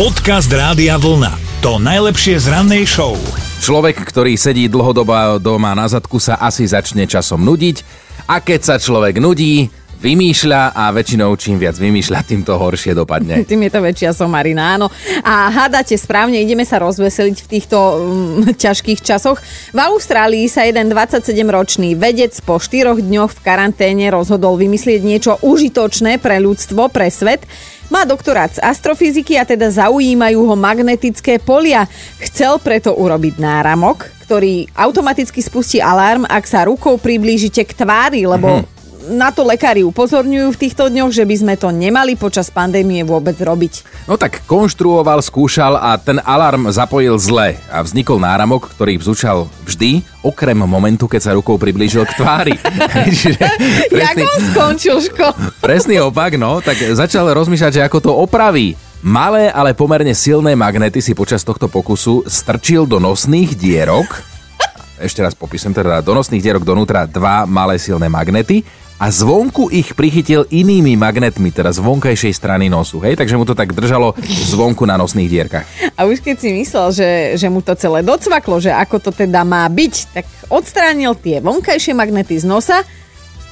Podcast Rádia Vlna. To najlepšie z rannej show. Človek, ktorý sedí dlhodobo doma na zadku sa asi začne časom nudiť a keď sa človek nudí, vymýšľa a väčšinou čím viac vymýšľa, tým to horšie dopadne. Tým je to väčšia somarina, áno. A hádate správne, ideme sa rozveseliť v týchto um, ťažkých časoch. V Austrálii sa jeden 27-ročný vedec po 4 dňoch v karanténe rozhodol vymyslieť niečo užitočné pre ľudstvo, pre svet. Má doktorát z astrofyziky a teda zaujímajú ho magnetické polia. Chcel preto urobiť náramok, ktorý automaticky spustí alarm, ak sa rukou priblížite k tvári, lebo mm-hmm na to lekári upozorňujú v týchto dňoch, že by sme to nemali počas pandémie vôbec robiť. No tak konštruoval, skúšal a ten alarm zapojil zle a vznikol náramok, ktorý vzúčal vždy, okrem momentu, keď sa rukou priblížil k tvári. presný, Jak on skončil ško? Presný opak, no, tak začal rozmýšľať, že ako to opraví. Malé, ale pomerne silné magnety si počas tohto pokusu strčil do nosných dierok ešte raz popisujem, teda do nosných dierok donútra dva malé silné magnety a zvonku ich prichytil inými magnetmi, teda z vonkajšej strany nosu, hej? Takže mu to tak držalo zvonku na nosných dierkach. A už keď si myslel, že, že mu to celé docvaklo, že ako to teda má byť, tak odstránil tie vonkajšie magnety z nosa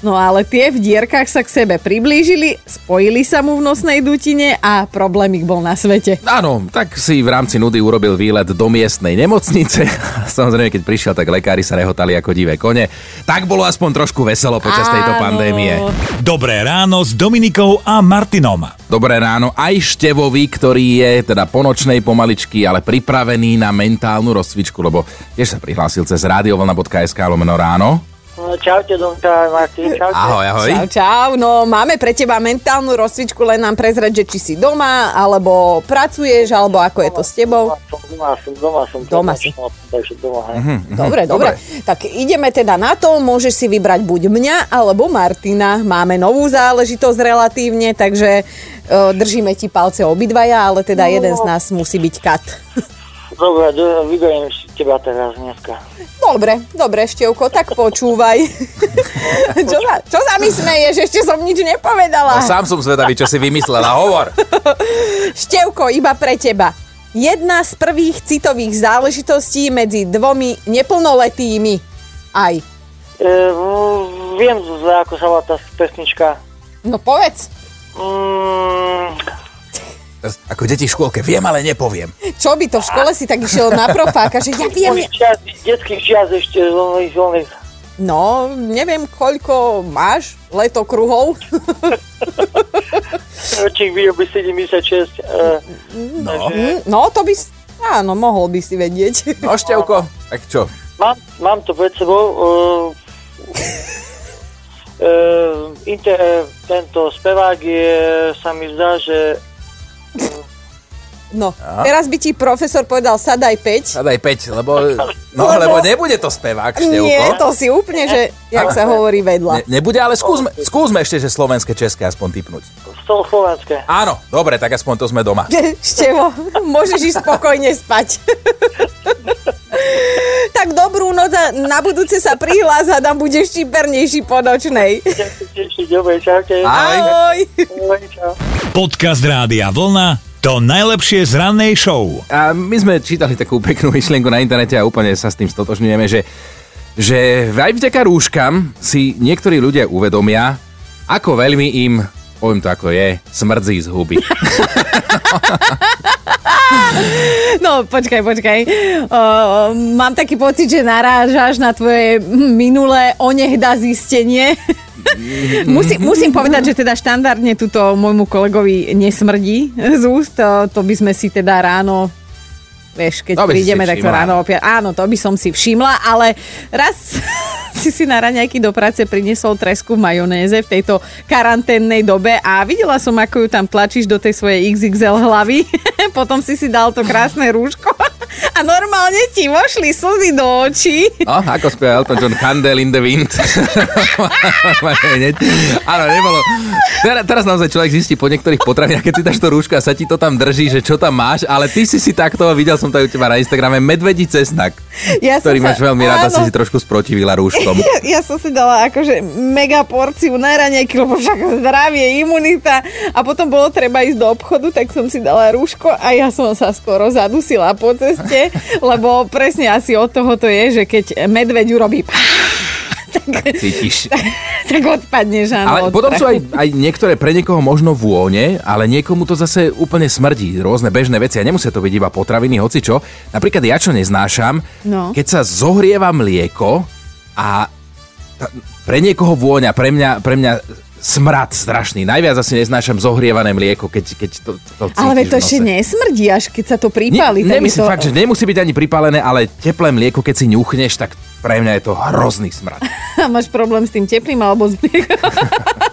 No ale tie v dierkach sa k sebe priblížili, spojili sa mu v nosnej dutine a problémik bol na svete. Áno, tak si v rámci nudy urobil výlet do miestnej nemocnice. Samozrejme, keď prišiel, tak lekári sa rehotali ako divé kone. Tak bolo aspoň trošku veselo počas Áno. tejto pandémie. Dobré ráno s Dominikou a Martinom. Dobré ráno aj Števovi, ktorý je teda ponočnej pomaličky, ale pripravený na mentálnu rozcvičku, lebo tiež sa prihlásil cez radiovlna.sk lomeno ráno. No, čaute, Donka, Martin, čaute. Ahoj, ahoj. Čau, čau. No, máme pre teba mentálnu rozcvičku, len nám prezrať, že či si doma, alebo pracuješ, alebo ako je to s tebou. Doma som, doma som. Doma si. Takže doma, mm-hmm. Dobre, dobre. Tak ideme teda na to, môžeš si vybrať buď mňa, alebo Martina. Máme novú záležitosť relatívne, takže uh, držíme ti palce obidvaja, ale teda no. jeden z nás musí byť kat. Dobre, vyberiem si teba teraz dneska. Dobre, dobre, Števko, tak počúvaj. čo, sa, čo sa mi smeješ? Ešte som nič nepovedala. No, sám som zvedavý, čo si vymyslela. Hovor. Števko, iba pre teba. Jedna z prvých citových záležitostí medzi dvomi neplnoletými. Aj. E, viem, ako sa volá tá pesnička. No povedz. Mm, ako deti v škôlke, viem, ale nepoviem. Čo by to v škole si tak išiel na profáka, že ja viem... Čas, detských čias ešte. No, neviem, koľko máš leto kruhov. Ročník výroby 76. Uh, no. Takže... no, to by... Áno, mohol by si vedieť. No, Števko, tak čo? Mám, mám to pred sebou. Uh, uh, inter, tento spevák je, sa mi zdá, že No, Aha. teraz by ti profesor povedal sadaj 5. Sadaj 5, lebo, no, lebo, lebo nebude to spevák, Števko. Nie, to si úplne, že, jak sa hovorí vedľa. Ne, nebude, ale skúsme, skúsme ešte, že slovenské, české aspoň typnúť. Slovenské. Áno, dobre, tak aspoň to sme doma. Števo, môžeš ísť spokojne spať. tak dobrú noc a na budúce sa prihlás a tam budeš čipernejší po nočnej. Ahoj. Ahoj. Podcast Rádia Vlna to najlepšie z rannej show. A my sme čítali takú peknú myšlienku na internete a úplne sa s tým stotožňujeme, že, že aj vďaka rúškam si niektorí ľudia uvedomia, ako veľmi im, poviem to ako je, smrdzí z huby. No, počkaj, počkaj. O, mám taký pocit, že narážaš na tvoje minulé onehda zistenie. Musí, musím povedať, že teda štandardne túto môjmu kolegovi nesmrdí z úst. To, to by sme si teda ráno Vieš, keď to prídeme, tak to ráno opäť. Áno, to by som si všimla, ale raz si si na raňajky do práce priniesol tresku v majonéze v tejto karanténnej dobe a videla som, ako ju tam tlačíš do tej svojej XXL hlavy. Potom si si dal to krásne rúško a normálne ti vošli slzy do očí. No, ako spieval Elton John, Candle in the Wind. Áno, nebolo. Teraz, teraz naozaj človek zistí po niektorých potravinách, keď si dáš to rúško a sa ti to tam drží, že čo tam máš, ale ty si si takto, videl som to aj u teba na Instagrame, medvedí cesnak, Ja ktorý sa- máš veľmi rada, áno. si si trošku sprotivila rúškom. Ja, ja som si dala akože mega porciu na raňajky, lebo však zdravie, imunita. A potom bolo treba ísť do obchodu, tak som si dala rúško a ja som sa skoro zadusila po ceste, lebo presne asi od toho to je, že keď medveď urobí tak, Cítiš. tak odpadneš, áno. Ale od potom sú aj, aj niektoré pre niekoho možno vône, ale niekomu to zase úplne smrdí. Rôzne bežné veci a nemusia to byť iba potraviny, hocičo. Napríklad ja čo neznášam, No. keď sa zohrieva mlieko a pre niekoho vôňa, pre mňa, pre mňa smrad strašný. Najviac asi neznášam zohrievané mlieko, keď, keď to, to cítiš Ale to ešte nesmrdí, až keď sa to pripáli. je nemyslím to... fakt, že nemusí byť ani pripálené, ale teplé mlieko, keď si ňuchneš, tak pre mňa je to hrozný smrad. Máš problém s tým teplým alebo s?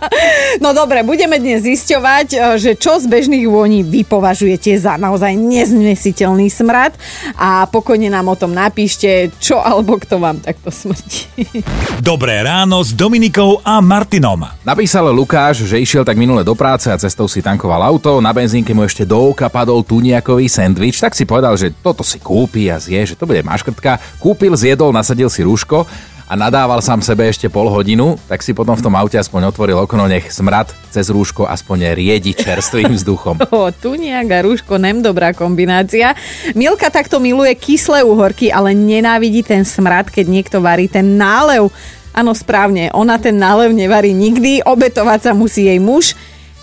No dobre, budeme dnes zisťovať, e, že čo z bežných vôní vy považujete za naozaj neznesiteľný smrad a pokojne nám o tom napíšte, čo alebo kto vám takto smrdí. Dobré ráno s Dominikou a Martinom. Napísal Lukáš, že išiel tak minule do práce a cestou si tankoval auto, na benzínke mu ešte do oka padol tuniakový sendvič, tak si povedal, že toto si kúpi a zje, že to bude maškrtka. Kúpil, zjedol, nasadil si rúško a nadával sám sebe ešte pol hodinu, tak si potom v tom aute aspoň otvoril okno, nech smrad cez rúško aspoň riedi čerstvým vzduchom. O, tuniak a rúško, nem dobrá kombinácia. Milka takto miluje kyslé uhorky, ale nenávidí ten smrad, keď niekto varí ten nálev. Áno, správne, ona ten nálev nevarí nikdy, obetovať sa musí jej muž.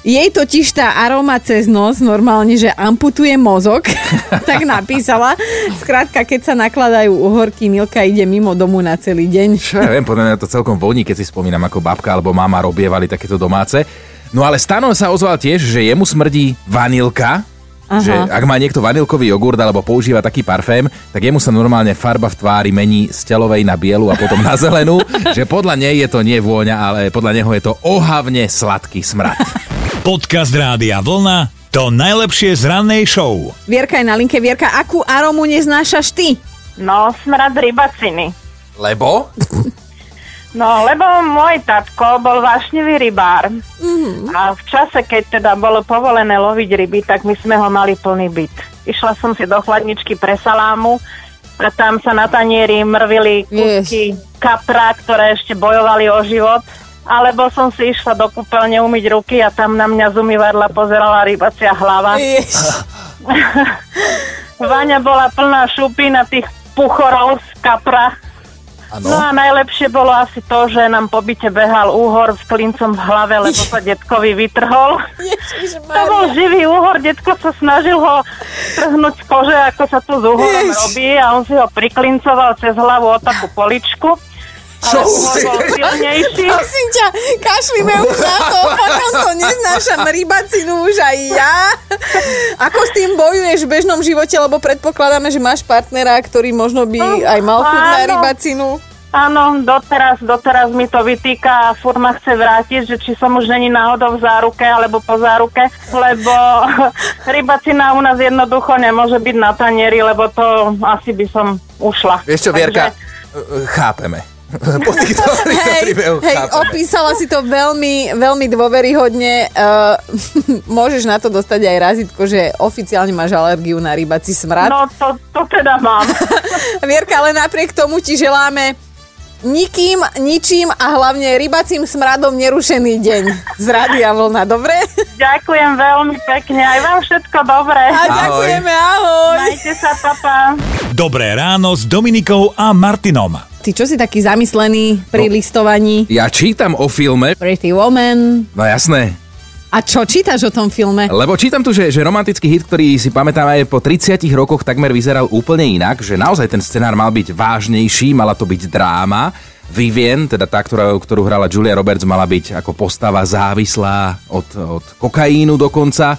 Jej totiž tá aroma cez nos normálne, že amputuje mozog, tak napísala. Skrátka, keď sa nakladajú uhorky, Milka ide mimo domu na celý deň. Čo ja viem, podľa mňa to celkom voní, keď si spomínam, ako babka alebo mama robievali takéto domáce. No ale Stano sa ozval tiež, že jemu smrdí vanilka, Aha. že ak má niekto vanilkový jogurt alebo používa taký parfém, tak jemu sa normálne farba v tvári mení z telovej na bielu a potom na zelenú, že podľa nej je to nie vôňa, ale podľa neho je to ohavne sladký smrad. Podcast Rádia Vlna to najlepšie z rannej show. Vierka je na linke. Vierka, akú aromu neznášaš ty? No, smrad rybaciny. Lebo? No, lebo môj tatko bol vášnivý rybár. Mm-hmm. A v čase, keď teda bolo povolené loviť ryby, tak my sme ho mali plný byt. Išla som si do chladničky pre salámu a tam sa na tanieri mrvili kúsky kapra, ktoré ešte bojovali o život. Alebo som si išla do kúpeľne umyť ruky a tam na mňa z umývadla pozerala rybacia hlava. Váňa bola plná šupín a tých puchorov z kapra. Áno. No a najlepšie bolo asi to, že nám po byte behal úhor s klincom v hlave, lebo sa detkovi vytrhol. To bol živý úhor, detko sa snažil ho trhnúť z kože, ako sa to s úhorom Jež. robí a on si ho priklincoval cez hlavu o takú poličku. Silnejší. Prosím ťa, kašlíme už na to, potom to neznášam rybacinu už aj ja. Ako s tým bojuješ v bežnom živote, lebo predpokladáme, že máš partnera, ktorý možno by aj mal chuť na rybacinu. Áno, doteraz, doteraz mi to vytýka a furt ma chce vrátiť, že či som už není náhodou v záruke alebo po záruke, lebo rybacina u nás jednoducho nemôže byť na tanieri, lebo to asi by som ušla. Vieš čo, Vierka, Takže- chápeme. Po týchto, týchto Hej, príbehoch hej, opísala si to veľmi, veľmi dôveryhodne. Uh, môžeš na to dostať aj razítko, že oficiálne máš alergiu na rybací smrad. No to, to teda mám. Vierka, ale napriek tomu ti želáme nikým, ničím a hlavne rybacím smradom nerušený deň z Rádia Vlna, dobre? Ďakujem veľmi pekne, aj vám všetko dobré. A ďakujeme, ahoj! Majte sa, papa. Dobré ráno s Dominikou a Martinom. Ty čo si taký zamyslený pri No. listovaní? Ja čítam o filme, Pretty Woman. no jasné, A čo čítaš o tom filme? Lebo čítam tu, že, že romantický hit, ktorý si pamätám aj po 30 rokoch takmer vyzeral úplne inak, že naozaj ten scenár mal byť vážnejší, mala to byť dráma. Vivien, teda tá, ktorá, ktorú hrala Julia Roberts, mala byť ako postava závislá od, od kokaínu dokonca.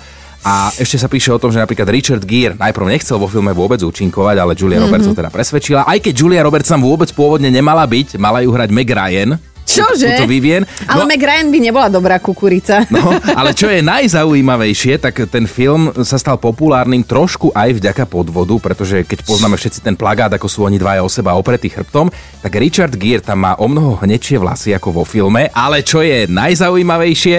A ešte sa píše o tom, že napríklad Richard Gere najprv nechcel vo filme vôbec účinkovať, ale Julia mm-hmm. Roberts ho teda presvedčila. Aj keď Julia Roberts tam vôbec pôvodne nemala byť, mala ju hrať Meg Ryan. Čože? túto Vivien. Ale No, Meg Ryan by nebola dobrá kukurica. No, ale čo je najzaujímavejšie, tak ten film sa stal populárnym trošku aj vďaka podvodu, pretože keď poznáme všetci ten plagát, ako sú oni dvaja o seba opretí chrbtom, tak Richard Gere tam má o mnoho hnečie vlasy ako vo filme, ale čo je najzaujímavejšie,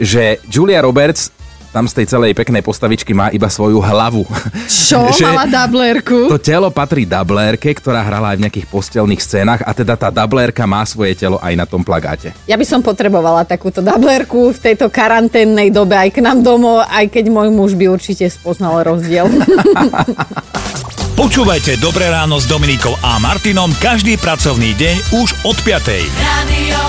že Julia Roberts tam z tej celej peknej postavičky má iba svoju hlavu. Čo? Že Mala dublerku? To telo patrí dublérke, ktorá hrala aj v nejakých postelných scénach a teda tá dublérka má svoje telo aj na tom plagáte. Ja by som potrebovala takúto dublerku v tejto karanténnej dobe aj k nám domov, aj keď môj muž by určite spoznal rozdiel. Počúvajte Dobré ráno s Dominikou a Martinom každý pracovný deň už od 5. Radio.